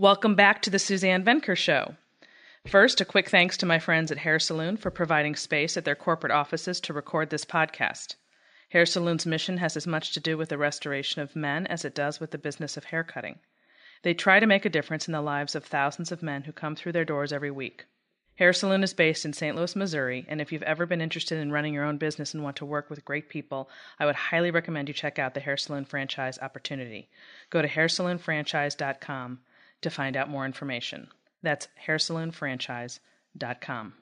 Welcome back to the Suzanne Venker Show. First, a quick thanks to my friends at Hair Saloon for providing space at their corporate offices to record this podcast. Hair Saloon's mission has as much to do with the restoration of men as it does with the business of haircutting. They try to make a difference in the lives of thousands of men who come through their doors every week. Hair Saloon is based in St. Louis, Missouri, and if you've ever been interested in running your own business and want to work with great people, I would highly recommend you check out the Hair Saloon franchise opportunity. Go to hairsaloonfranchise.com to find out more information. That's hairsaloonfranchise.com.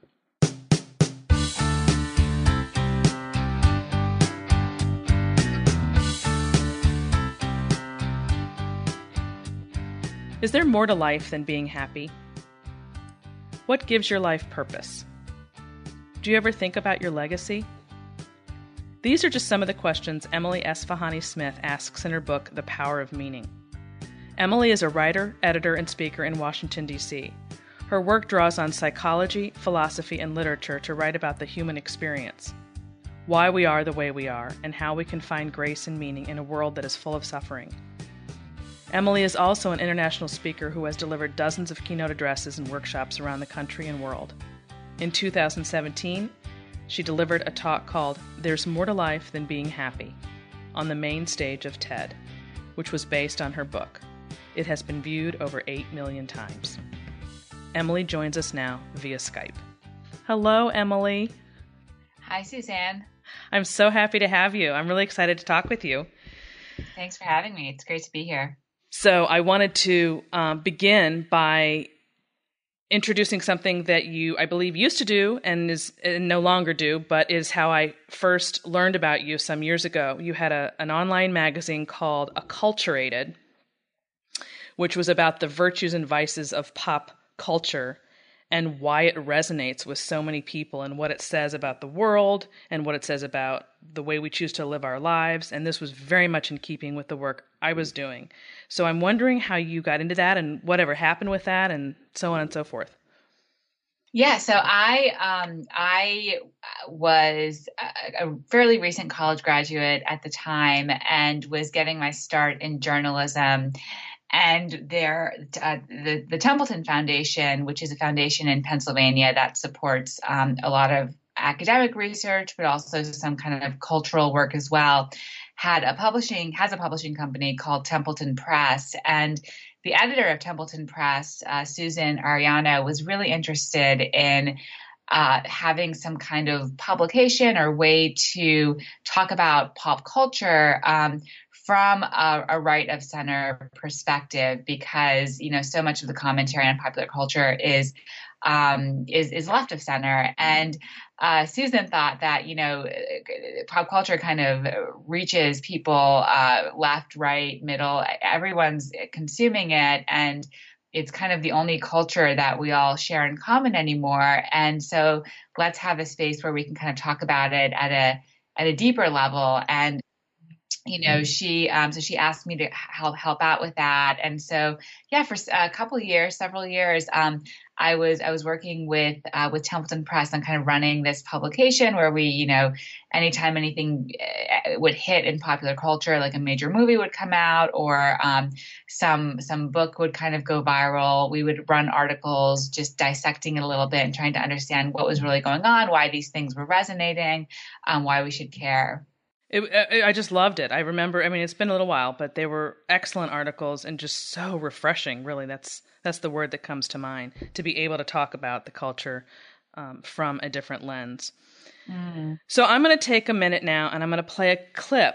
Is there more to life than being happy? What gives your life purpose? Do you ever think about your legacy? These are just some of the questions Emily Esfahani Smith asks in her book, The Power of Meaning. Emily is a writer, editor, and speaker in Washington, D.C. Her work draws on psychology, philosophy, and literature to write about the human experience, why we are the way we are, and how we can find grace and meaning in a world that is full of suffering. Emily is also an international speaker who has delivered dozens of keynote addresses and workshops around the country and world. In 2017, she delivered a talk called There's More to Life Than Being Happy on the main stage of TED, which was based on her book. It has been viewed over 8 million times. Emily joins us now via Skype. Hello, Emily. Hi, Suzanne. I'm so happy to have you. I'm really excited to talk with you. Thanks for having me. It's great to be here. So, I wanted to um, begin by introducing something that you, I believe, used to do and is and no longer do, but is how I first learned about you some years ago. You had a, an online magazine called Acculturated, which was about the virtues and vices of pop culture and why it resonates with so many people and what it says about the world and what it says about the way we choose to live our lives. And this was very much in keeping with the work I was doing. So I'm wondering how you got into that and whatever happened with that and so on and so forth. Yeah, so I um, I was a, a fairly recent college graduate at the time and was getting my start in journalism and there uh, the the Templeton Foundation, which is a foundation in Pennsylvania that supports um, a lot of academic research, but also some kind of cultural work as well, had a publishing has a publishing company called Templeton Press, and the editor of Templeton Press, uh, Susan Arellano, was really interested in. Uh, having some kind of publication or way to talk about pop culture um, from a, a, right of center perspective because you know so much of the commentary on popular culture is um, is is left of center. And uh, Susan thought that you know pop culture kind of reaches people uh, left right middle everyone's consuming it and it's kind of the only culture that we all share in common anymore. And so let's have a space where we can kind of talk about it at a at a deeper level. And you know, she um, so she asked me to help help out with that, and so yeah, for a couple years, several years, um, I was I was working with uh, with Templeton Press on kind of running this publication where we, you know, anytime anything eh, would hit in popular culture, like a major movie would come out or um, some some book would kind of go viral, we would run articles just dissecting it a little bit and trying to understand what was really going on, why these things were resonating, um, why we should care. It, uh, I just loved it. I remember. I mean, it's been a little while, but they were excellent articles and just so refreshing. Really, that's that's the word that comes to mind. To be able to talk about the culture um, from a different lens. Mm. So I'm going to take a minute now, and I'm going to play a clip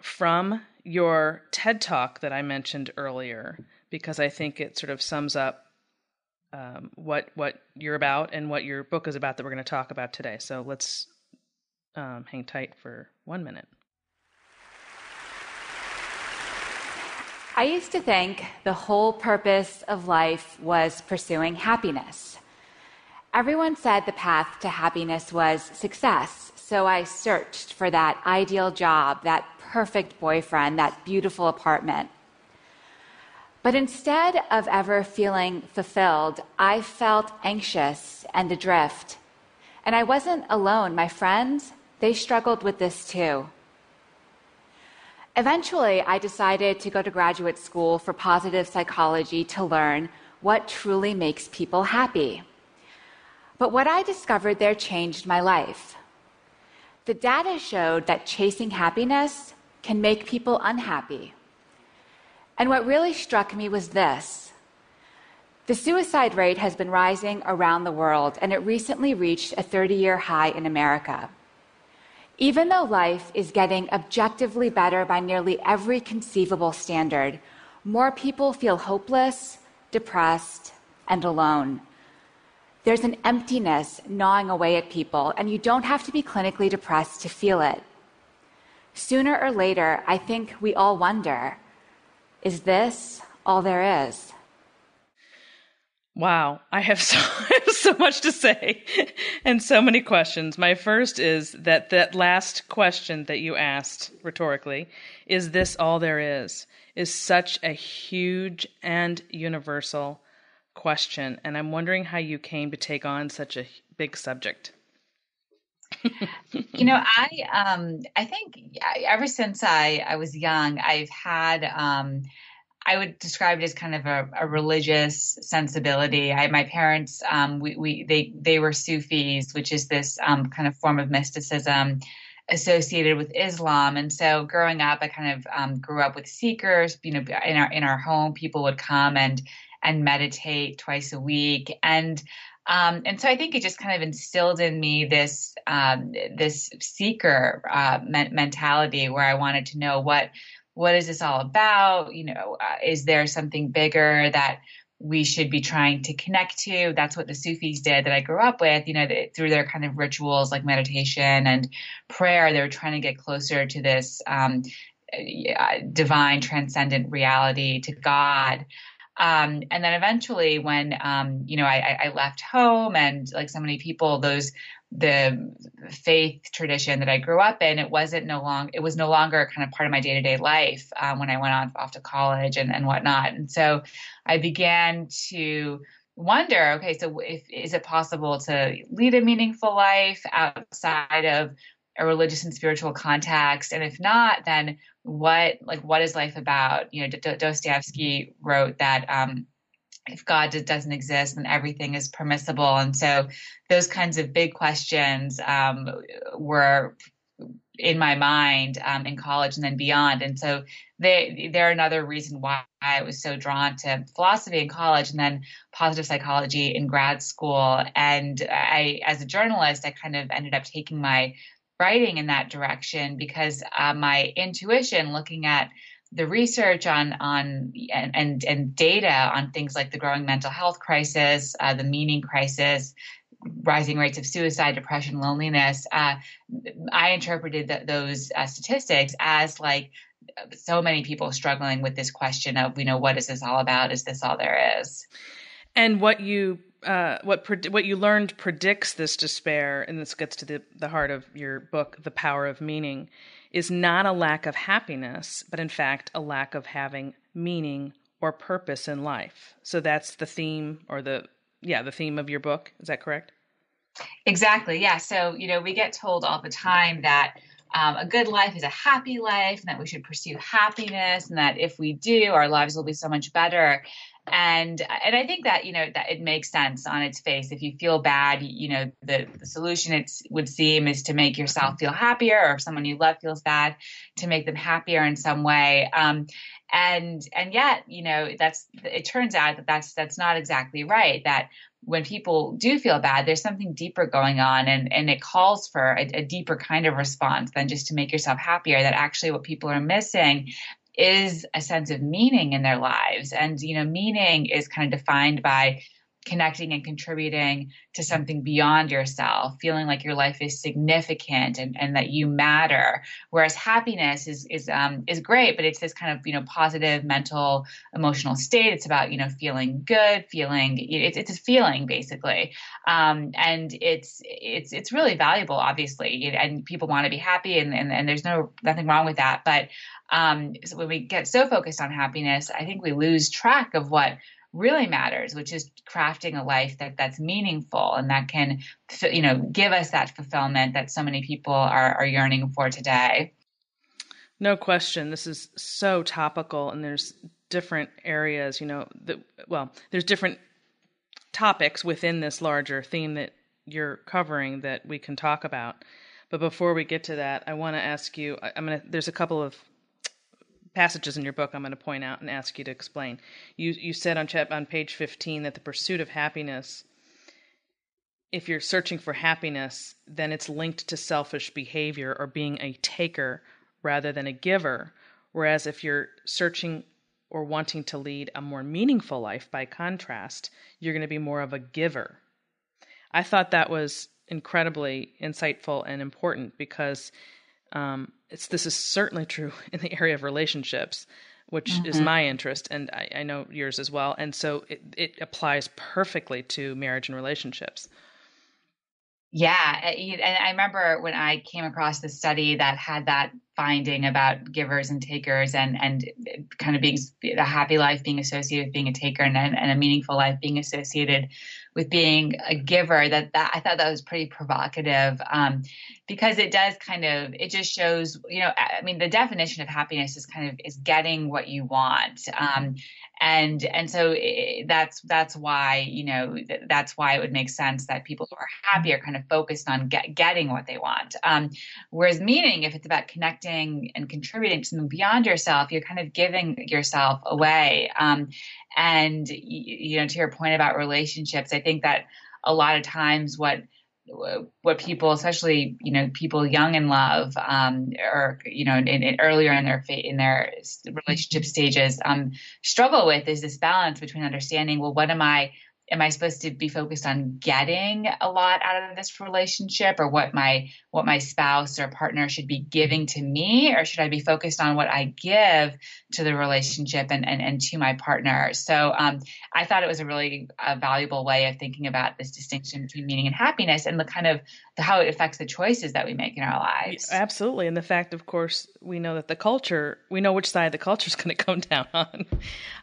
from your TED talk that I mentioned earlier because I think it sort of sums up um, what what you're about and what your book is about that we're going to talk about today. So let's um, hang tight for one minute. I used to think the whole purpose of life was pursuing happiness. Everyone said the path to happiness was success, so I searched for that ideal job, that perfect boyfriend, that beautiful apartment. But instead of ever feeling fulfilled, I felt anxious and adrift. And I wasn't alone. My friends, they struggled with this too. Eventually, I decided to go to graduate school for positive psychology to learn what truly makes people happy. But what I discovered there changed my life. The data showed that chasing happiness can make people unhappy. And what really struck me was this the suicide rate has been rising around the world, and it recently reached a 30 year high in America. Even though life is getting objectively better by nearly every conceivable standard, more people feel hopeless, depressed, and alone. There's an emptiness gnawing away at people, and you don't have to be clinically depressed to feel it. Sooner or later, I think we all wonder is this all there is? Wow, I have so I have so much to say and so many questions. My first is that that last question that you asked rhetorically, is this all there is? Is such a huge and universal question and I'm wondering how you came to take on such a big subject. you know, I um I think ever since I I was young, I've had um I would describe it as kind of a, a religious sensibility. I, my parents, um, we, we, they, they were Sufis, which is this um, kind of form of mysticism associated with Islam. And so, growing up, I kind of um, grew up with seekers. You know, in our in our home, people would come and and meditate twice a week, and um, and so I think it just kind of instilled in me this um, this seeker uh, mentality where I wanted to know what what is this all about? You know, uh, is there something bigger that we should be trying to connect to? That's what the Sufis did that I grew up with, you know, through their kind of rituals like meditation and prayer, they were trying to get closer to this um, uh, divine, transcendent reality, to God. Um, and then eventually, when um, you know I, I, left home, and like so many people, those the faith tradition that I grew up in, it wasn't no long it was no longer kind of part of my day to day life um, when I went on off to college and, and whatnot. And so I began to wonder, okay, so if is it possible to lead a meaningful life outside of a religious and spiritual context? And if not, then what like what is life about? You know, Dostoevsky wrote that um, if God doesn't exist, then everything is permissible. And so those kinds of big questions um, were in my mind um, in college and then beyond. And so they, they're another reason why I was so drawn to philosophy in college and then positive psychology in grad school. And I, as a journalist, I kind of ended up taking my writing in that direction because uh, my intuition looking at the research on on and, and, data on things like the growing mental health crisis, uh, the meaning crisis, rising rates of suicide, depression, loneliness. Uh, I interpreted the, those uh, statistics as like so many people struggling with this question of, you know, what is this all about? Is this all there is? And what you uh, what what you learned predicts this despair, and this gets to the the heart of your book, "The Power of Meaning." Is not a lack of happiness, but in fact a lack of having meaning or purpose in life. So that's the theme or the yeah, the theme of your book. Is that correct? Exactly. Yeah. So, you know, we get told all the time that um, a good life is a happy life and that we should pursue happiness and that if we do, our lives will be so much better and and i think that you know that it makes sense on its face. If you feel bad you know the, the solution it would seem is to make yourself feel happier or if someone you love feels bad to make them happier in some way. Um, and and yet you know that's it turns out that that's that's not exactly right that when people do feel bad there's something deeper going on and and it calls for a, a deeper kind of response than just to make yourself happier that actually what people are missing is a sense of meaning in their lives. And, you know, meaning is kind of defined by connecting and contributing to something beyond yourself, feeling like your life is significant and, and that you matter. Whereas happiness is is um, is great, but it's this kind of you know positive mental emotional state. It's about you know feeling good, feeling it's it's a feeling basically, um, and it's it's it's really valuable, obviously, and people want to be happy, and, and and there's no nothing wrong with that. But um, so when we get so focused on happiness, I think we lose track of what really matters, which is crafting a life that that's meaningful and that can, you know, give us that fulfillment that so many people are, are yearning for today. No question. This is so topical, and there's different areas, you know, that, well, there's different topics within this larger theme that you're covering that we can talk about. But before we get to that, I want to ask you I'm to, there's a couple of passages in your book I'm going to point out and ask you to explain. You, you said on, chap, on page 15 that the pursuit of happiness if you're searching for happiness, then it's linked to selfish behavior or being a taker rather than a giver. Whereas if you're searching or wanting to lead a more meaningful life, by contrast, you're going to be more of a giver. I thought that was incredibly insightful and important because um, it's this is certainly true in the area of relationships, which mm-hmm. is my interest, and I, I, know yours as well. And so it, it applies perfectly to marriage and relationships. Yeah, and I remember when I came across the study that had that finding about givers and takers, and and kind of being a happy life being associated with being a taker, and and a meaningful life being associated with being a giver. That that I thought that was pretty provocative, um, because it does kind of it just shows you know I mean the definition of happiness is kind of is getting what you want, um, and and so it, that's that's why you know that's why it would make sense that people who are happy are kind of focused on get, getting what they want um, whereas meaning if it's about connecting and contributing to something beyond yourself you're kind of giving yourself away. Um, and you know to your point about relationships i think that a lot of times what what people, especially you know people young in love, um, or you know in, in earlier in their in their relationship stages, um, struggle with is this balance between understanding, well, what am I am I supposed to be focused on getting a lot out of this relationship or what my what my spouse or partner should be giving to me? Or should I be focused on what I give to the relationship and and, and to my partner? So um, I thought it was a really uh, valuable way of thinking about this distinction between meaning and happiness and the kind of how it affects the choices that we make in our lives absolutely and the fact of course we know that the culture we know which side the culture is going to come down on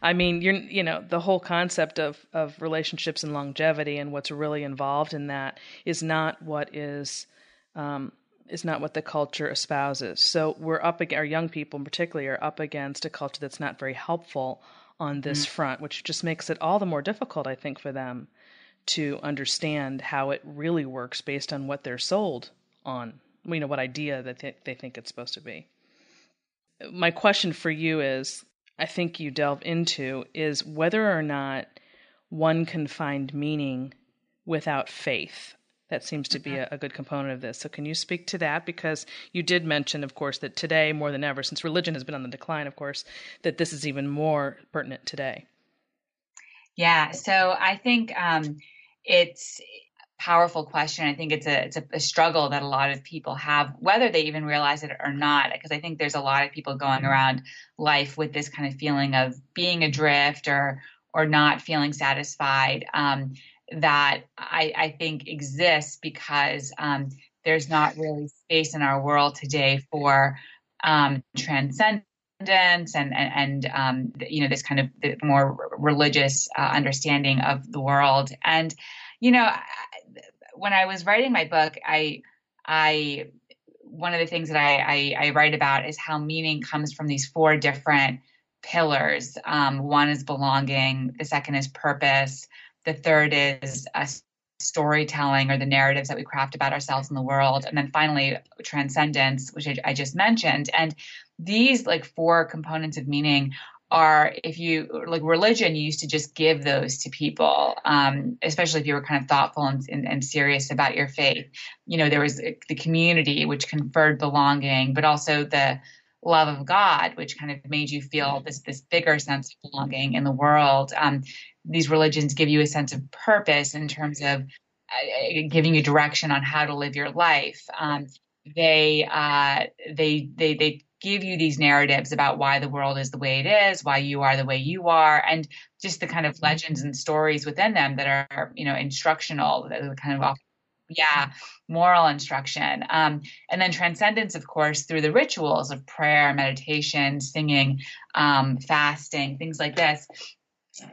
I mean you're you know the whole concept of of relationships and longevity and what's really involved in that is not what is um, is not what the culture espouses. So we're up against, our young people, particularly, are up against a culture that's not very helpful on this mm-hmm. front, which just makes it all the more difficult, I think, for them to understand how it really works based on what they're sold on. You know, what idea that they, they think it's supposed to be. My question for you is I think you delve into is whether or not one can find meaning without faith. That seems to be mm-hmm. a, a, good component of this. So, can you speak to that? Because you did mention, of course, that today, more than ever, since religion has been on the decline, of course, that this is even more pertinent today. Yeah. So, I think um, it's a powerful question. I think it's a it's a, a, struggle that a lot of people have, whether they even realize it or not. Because I think there's a lot of people going around life with this kind of feeling of being adrift or or not feeling satisfied um, that I, I, think exists because um, there's not really space in our world today for um, transcendence and and, and um, you know this kind of more religious uh, understanding of the world. And you know, when I was writing my book, I I one of the things that I, I, I write about is how meaning comes from these four different pillars. Um, one is belonging, the second is purpose, the third is storytelling or the narratives that we craft about ourselves in the world, and then finally transcendence, which I, I just mentioned. And these like four components of meaning are if you like religion you used to just give those to people um, especially if you were kind of thoughtful and, and, and, serious about your faith you know there was the community which conferred belonging but also the love of God, which kind of made you feel this this bigger sense of belonging in the world. Um, these religions give you a sense of purpose in terms of uh, giving you direction on how to live your life. Um, they uh, they they they give you these narratives about why the world is the way it is, why you are the way you are, and just the kind of legends and stories within them that are you know instructional, that kind of yeah moral instruction. Um, and then transcendence of course through the rituals of prayer meditation singing um, fasting things like this.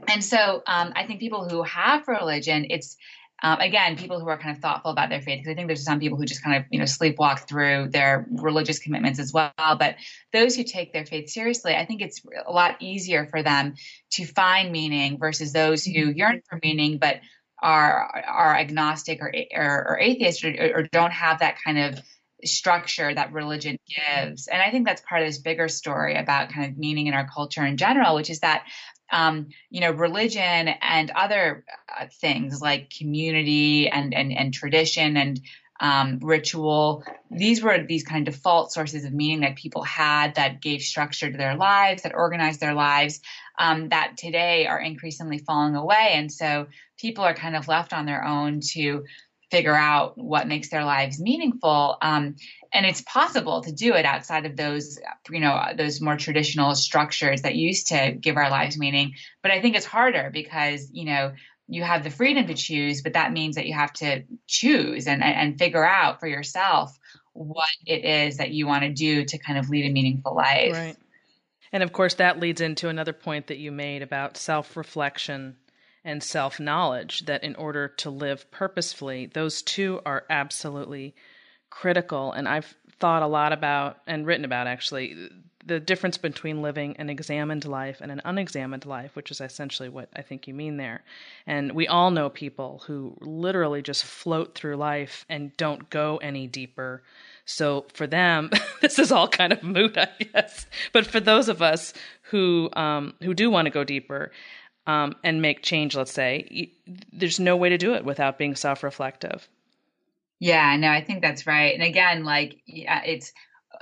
And so um, i think people who have religion it's um, again, people who are kind of thoughtful about their faith, because I think there's some people who just kind of, you know, sleepwalk through their religious commitments as well. But those who take their faith seriously, I think it's a lot easier for them to find meaning versus those who mm-hmm. yearn for meaning but are are agnostic or or, or atheist or, or don't have that kind of structure that religion gives. And I think that's part of this bigger story about kind of meaning in our culture in general, which is that um, you know, religion and other uh, things like community and, and, and tradition and um, ritual. These were these kind of default sources of meaning that people had that gave structure to their lives, that organized their lives, um, that today are increasingly falling away. And so people are kind of left on their own to figure out what makes their lives meaningful. Um, and it's possible to do it outside of those, you know, those more traditional structures that used to give our lives meaning. But I think it's harder because, you know, you have the freedom to choose, but that means that you have to choose and, and figure out for yourself what it is that you want to do to kind of lead a meaningful life. Right. And of course, that leads into another point that you made about self reflection and self knowledge that in order to live purposefully, those two are absolutely critical. And I've thought a lot about and written about actually the difference between living an examined life and an unexamined life, which is essentially what I think you mean there. And we all know people who literally just float through life and don't go any deeper. So for them, this is all kind of moot, I guess. But for those of us who um, who do want to go deeper, um, and make change, let's say, there's no way to do it without being self reflective. Yeah, no, I think that's right. And again, like yeah, it's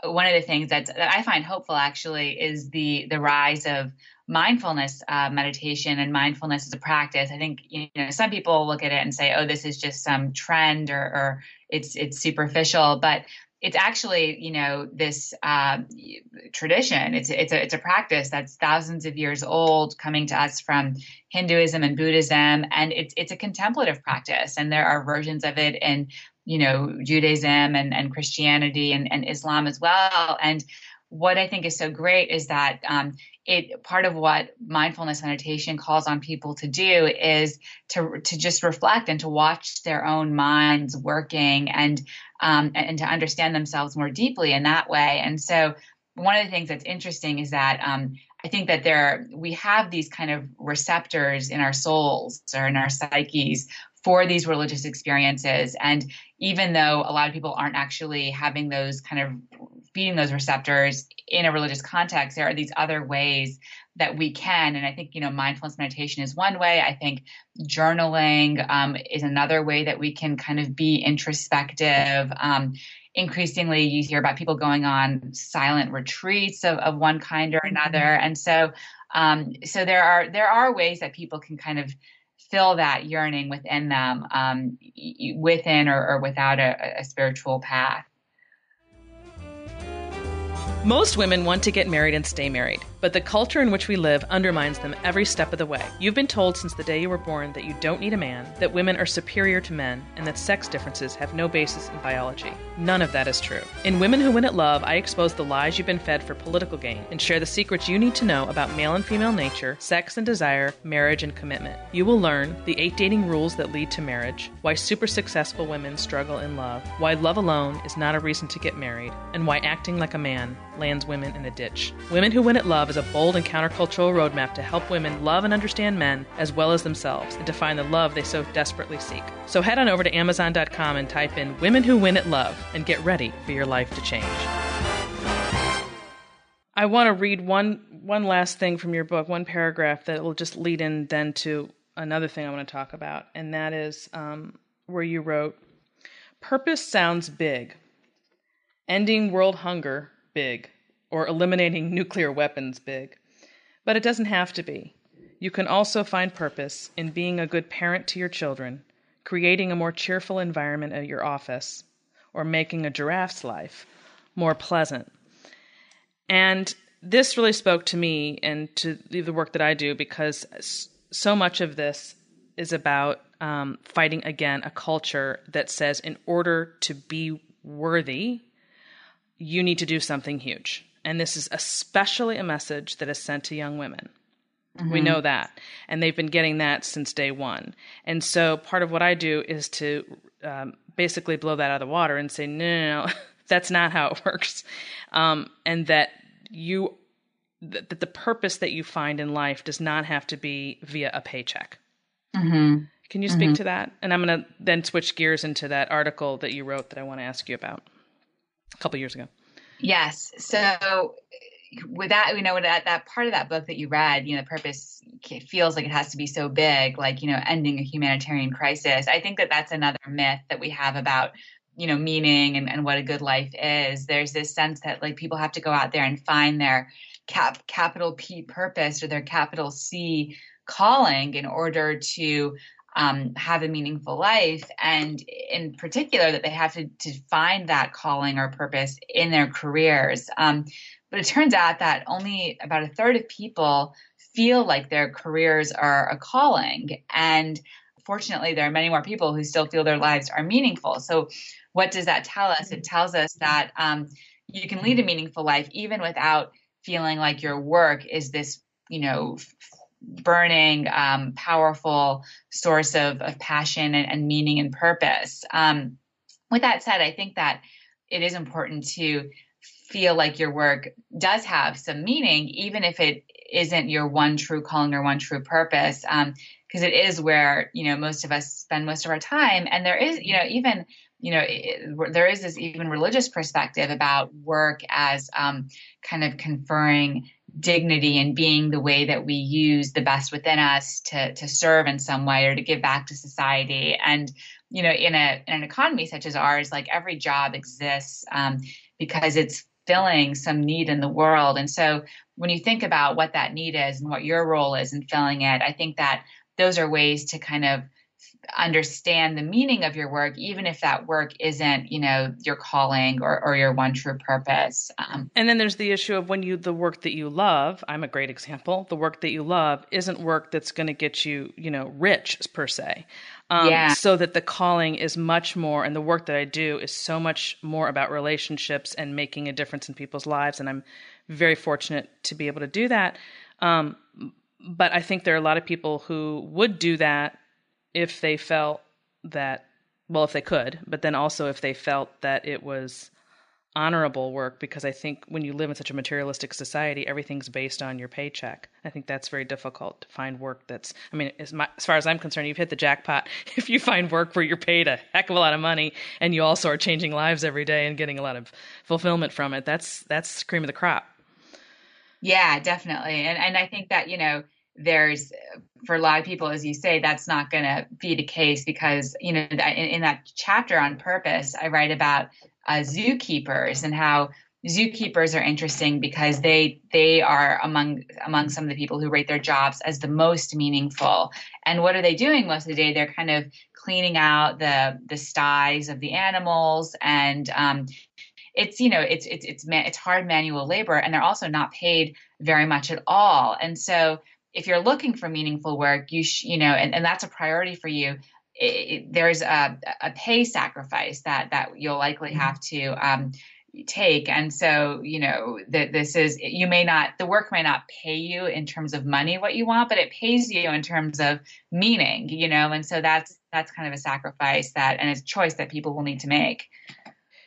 uh, one of the things that's, that I find hopeful actually is the the rise of mindfulness uh, meditation and mindfulness as a practice. I think you know some people look at it and say, "Oh, this is just some trend," or, or it's it's superficial. But it's actually you know this uh, tradition. It's it's a it's a practice that's thousands of years old coming to us from Hinduism and Buddhism. And it's it's a contemplative practice. And there are versions of it in you know Judaism and, and Christianity and, and Islam as well. And what I think is so great is that um, it part of what mindfulness meditation calls on people to do is to to just reflect and to watch their own minds working and um, and to understand themselves more deeply in that way. And so one of the things that's interesting is that um, I think that there we have these kind of receptors in our souls or in our psyches for these religious experiences. And even though a lot of people aren't actually having those kind of feeding those receptors in a religious context, there are these other ways that we can. And I think, you know, mindfulness meditation is one way. I think journaling um, is another way that we can kind of be introspective. Um, increasingly, you hear about people going on silent retreats of, of one kind or mm-hmm. another. And so, um, so there are there are ways that people can kind of fill that yearning within them, um, within or, or without a, a spiritual path. Most women want to get married and stay married, but the culture in which we live undermines them every step of the way. You've been told since the day you were born that you don't need a man, that women are superior to men, and that sex differences have no basis in biology. None of that is true. In Women Who Win at Love, I expose the lies you've been fed for political gain and share the secrets you need to know about male and female nature, sex and desire, marriage and commitment. You will learn the eight dating rules that lead to marriage, why super successful women struggle in love, why love alone is not a reason to get married, and why acting like a man lands women in a ditch. Women Who Win at Love is a bold and countercultural roadmap to help women love and understand men as well as themselves and to find the love they so desperately seek. So head on over to Amazon.com and type in Women Who Win at Love and get ready for your life to change. I want to read one one last thing from your book, one paragraph that will just lead in then to another thing I want to talk about, and that is um, where you wrote, "Purpose sounds big. Ending world hunger big, or eliminating nuclear weapons big. But it doesn't have to be. You can also find purpose in being a good parent to your children, creating a more cheerful environment at your office, or making a giraffe's life more pleasant. And this really spoke to me and to the work that I do because so much of this is about um, fighting again a culture that says in order to be worthy, you need to do something huge. And this is especially a message that is sent to young women. Mm-hmm. We know that. And they've been getting that since day one. And so part of what I do is to um, basically blow that out of the water and say, no, no, no, that's not how it works. Um, and that you, that the purpose that you find in life does not have to be via a paycheck. Mm-hmm. Can you speak mm-hmm. to that? And I'm going to then switch gears into that article that you wrote that I want to ask you about a couple years ago. Yes. So with that, you know, that that part of that book that you read, you know, the purpose feels like it has to be so big, like you know, ending a humanitarian crisis. I think that that's another myth that we have about you know meaning and, and what a good life is. There's this sense that like people have to go out there and find their cap capital P purpose or their capital C calling in order to um, have a meaningful life, and in particular, that they have to, to find that calling or purpose in their careers. Um, but it turns out that only about a third of people feel like their careers are a calling. And fortunately, there are many more people who still feel their lives are meaningful. So, what does that tell us? It tells us that um, you can lead a meaningful life even without feeling like your work is this, you know, burning, um, powerful source of, of passion and, and, meaning and purpose. Um, with that said, I think that it is important to feel like your work does have some meaning, even if it isn't your one true calling or one true purpose, because um, it is where you know most of us spend most of our time. And there is, you know, even you know, it, there is this even religious perspective about work as um, kind of conferring dignity and being the way that we use the best within us to to serve in some way or to give back to society. And you know, in a in an economy such as ours, like every job exists um, because it's filling some need in the world. And so when you think about what that need is and what your role is in filling it, I think that those are ways to kind of understand the meaning of your work, even if that work isn't, you know, your calling or, or your one true purpose. Um, and then there's the issue of when you, the work that you love, I'm a great example, the work that you love isn't work that's going to get you, you know, rich per se. Um, yeah. So that the calling is much more, and the work that I do is so much more about relationships and making a difference in people's lives. And I'm very fortunate to be able to do that. Um, but I think there are a lot of people who would do that if they felt that well if they could but then also if they felt that it was honorable work because i think when you live in such a materialistic society everything's based on your paycheck. I think that's very difficult to find work that's i mean as, my, as far as i'm concerned you've hit the jackpot. If you find work where you're paid a heck of a lot of money and you also are changing lives every day and getting a lot of fulfillment from it that's that's cream of the crop. Yeah definitely. And and i think that you know there's for a lot of people as you say that's not going to be the case because you know in, in, that chapter on purpose i write about uh, zookeepers and how zookeepers are interesting because they they are among among some of the people who rate their jobs as the most meaningful. And what are they doing most of the day? They're kind of cleaning out the the sties of the animals and um, it's you know it's it's it's it's hard manual labor and they're also not paid very much at all. And so if you're looking for meaningful work, you sh- you know, and, and that's a priority for you. It, it, there's a, a pay sacrifice that that you'll likely mm-hmm. have to um, take, and so you know that this is you may not the work may not pay you in terms of money what you want, but it pays you in terms of meaning, you know, and so that's that's kind of a sacrifice that and it's a choice that people will need to make.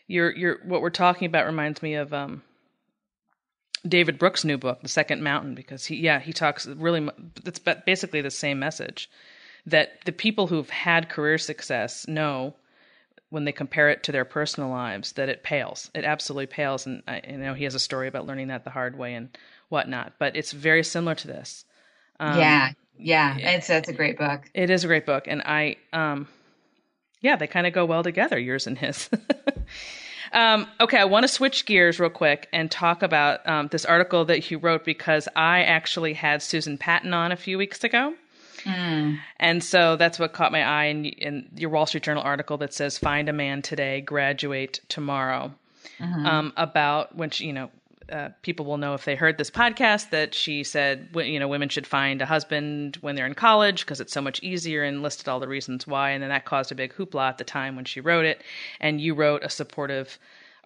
Your your what we're talking about reminds me of um, David Brooks' new book, The Second Mountain, because he, yeah, he talks really, it's basically the same message that the people who've had career success know when they compare it to their personal lives that it pales. It absolutely pales. And I you know he has a story about learning that the hard way and whatnot, but it's very similar to this. Um, yeah. Yeah. It's, that's a great book. It is a great book. And I, um, yeah, they kind of go well together, yours and his. Um, okay, I want to switch gears real quick and talk about um, this article that you wrote because I actually had Susan Patton on a few weeks ago. Mm. And so that's what caught my eye in, in, your Wall Street Journal article that says "Find a man today, graduate tomorrow," mm-hmm. um, about which you know uh, people will know if they heard this podcast that she said you know women should find a husband when they're in college because it's so much easier and listed all the reasons why and then that caused a big hoopla at the time when she wrote it and you wrote a supportive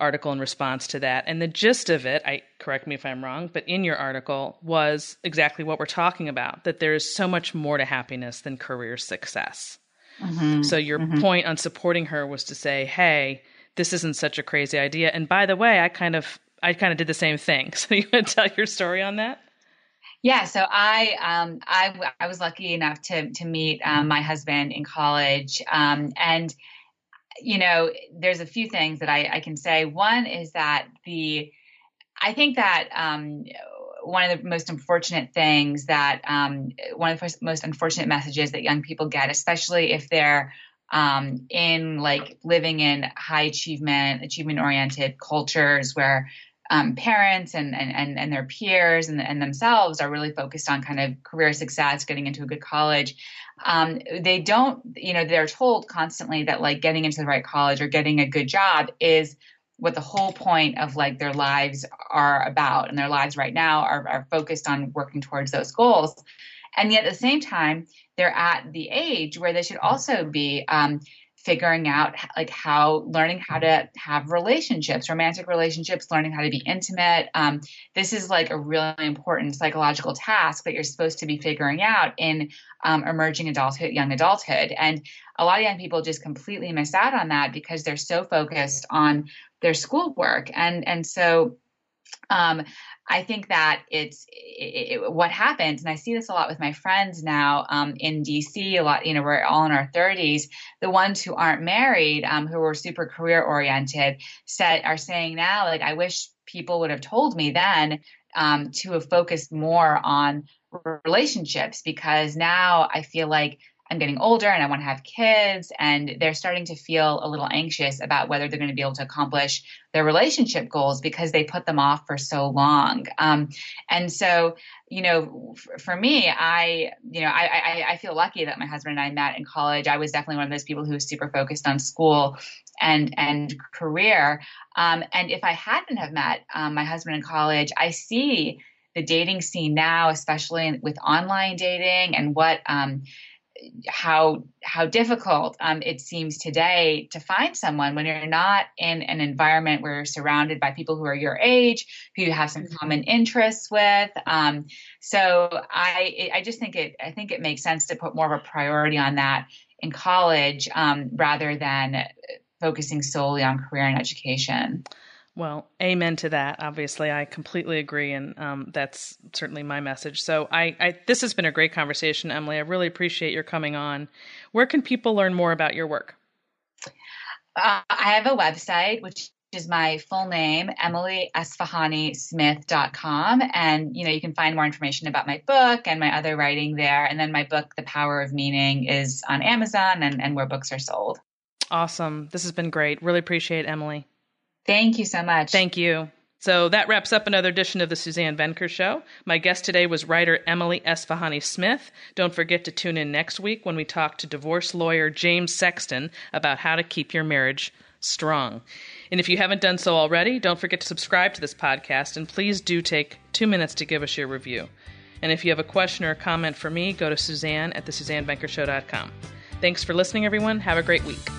article in response to that. And the gist of it, I correct me if I'm wrong, but in your article was exactly what we're talking about that there's so much more to happiness than career success. Mm-hmm. So your mm-hmm. point on supporting her was to say, "Hey, this isn't such a crazy idea." And by the way, I kind of I kind of did the same thing. So you want to tell your story on that? Yeah, so I um, I, I was lucky enough to to meet um, my husband in college, um, and you know, there's a few things that I, I, can say. One is that the I think that um, one of the most unfortunate things that um, one of the most unfortunate messages that young people get, especially if they're um, in like living in high achievement, achievement oriented cultures where um, parents and, and, and their peers and, and themselves are really focused on kind of career success, getting into a good college. Um, they don't, you know, they're told constantly that like getting into the right college or getting a good job is what the whole point of like their lives are about. And their lives right now are, are focused on working towards those goals. And yet at the same time, they're at the age where they should also be um, figuring out like how learning how to have relationships romantic relationships learning how to be intimate. Um, this is like a really important psychological task that you're supposed to be figuring out in um, emerging adulthood young adulthood. And a lot of young people just completely miss out on that because they're so focused on their schoolwork. And and so um, I think that it's it, it, what happens, and I see this a lot with my friends now um, in DC. A lot, you know, we're all in our 30s. The ones who aren't married, um, who are super career oriented, said are saying now, like, I wish people would have told me then um, to have focused more on relationships because now I feel like I'm getting older and I want to have kids, and they're starting to feel a little anxious about whether they're going to be able to accomplish their relationship goals because they put them off for so long. Um, and so, you know, for, for, me, I, you know, I, I, I feel lucky that my husband and I met in college. I was definitely one of those people who was super focused on school and and career. Um, and if I hadn't have met um, my husband in college, I see the dating scene now, especially with online dating and what um, how how difficult um, it seems today to find someone when you're not in an environment where you're surrounded by people who are your age, who you have some mm-hmm. common interests with. Um, so I I just think it I think it makes sense to put more of a priority on that in college um, rather than focusing solely on career and education. Well, amen to that. Obviously, I completely agree, and um, that's certainly my message. So, I, I, this has been a great conversation, Emily. I really appreciate your coming on. Where can people learn more about your work? Uh, I have a website, which is my full name, emilyesfahanismith.com. And, you know, you can find more information about my book and my other writing there. And then my book, The Power of Meaning, is on Amazon and, and where books are sold. Awesome. This has been great. Really appreciate it, Emily. Thank you so much. Thank you. So that wraps up another edition of the Suzanne Venker Show. My guest today was writer Emily Esfahani Smith. Don't forget to tune in next week when we talk to divorce lawyer James Sexton about how to keep your marriage strong. And if you haven't done so already, don't forget to subscribe to this podcast and please do take two minutes to give us your review. And if you have a question or a comment for me, go to Suzanne at the SuzanneVenkershow.com. Thanks for listening, everyone. Have a great week.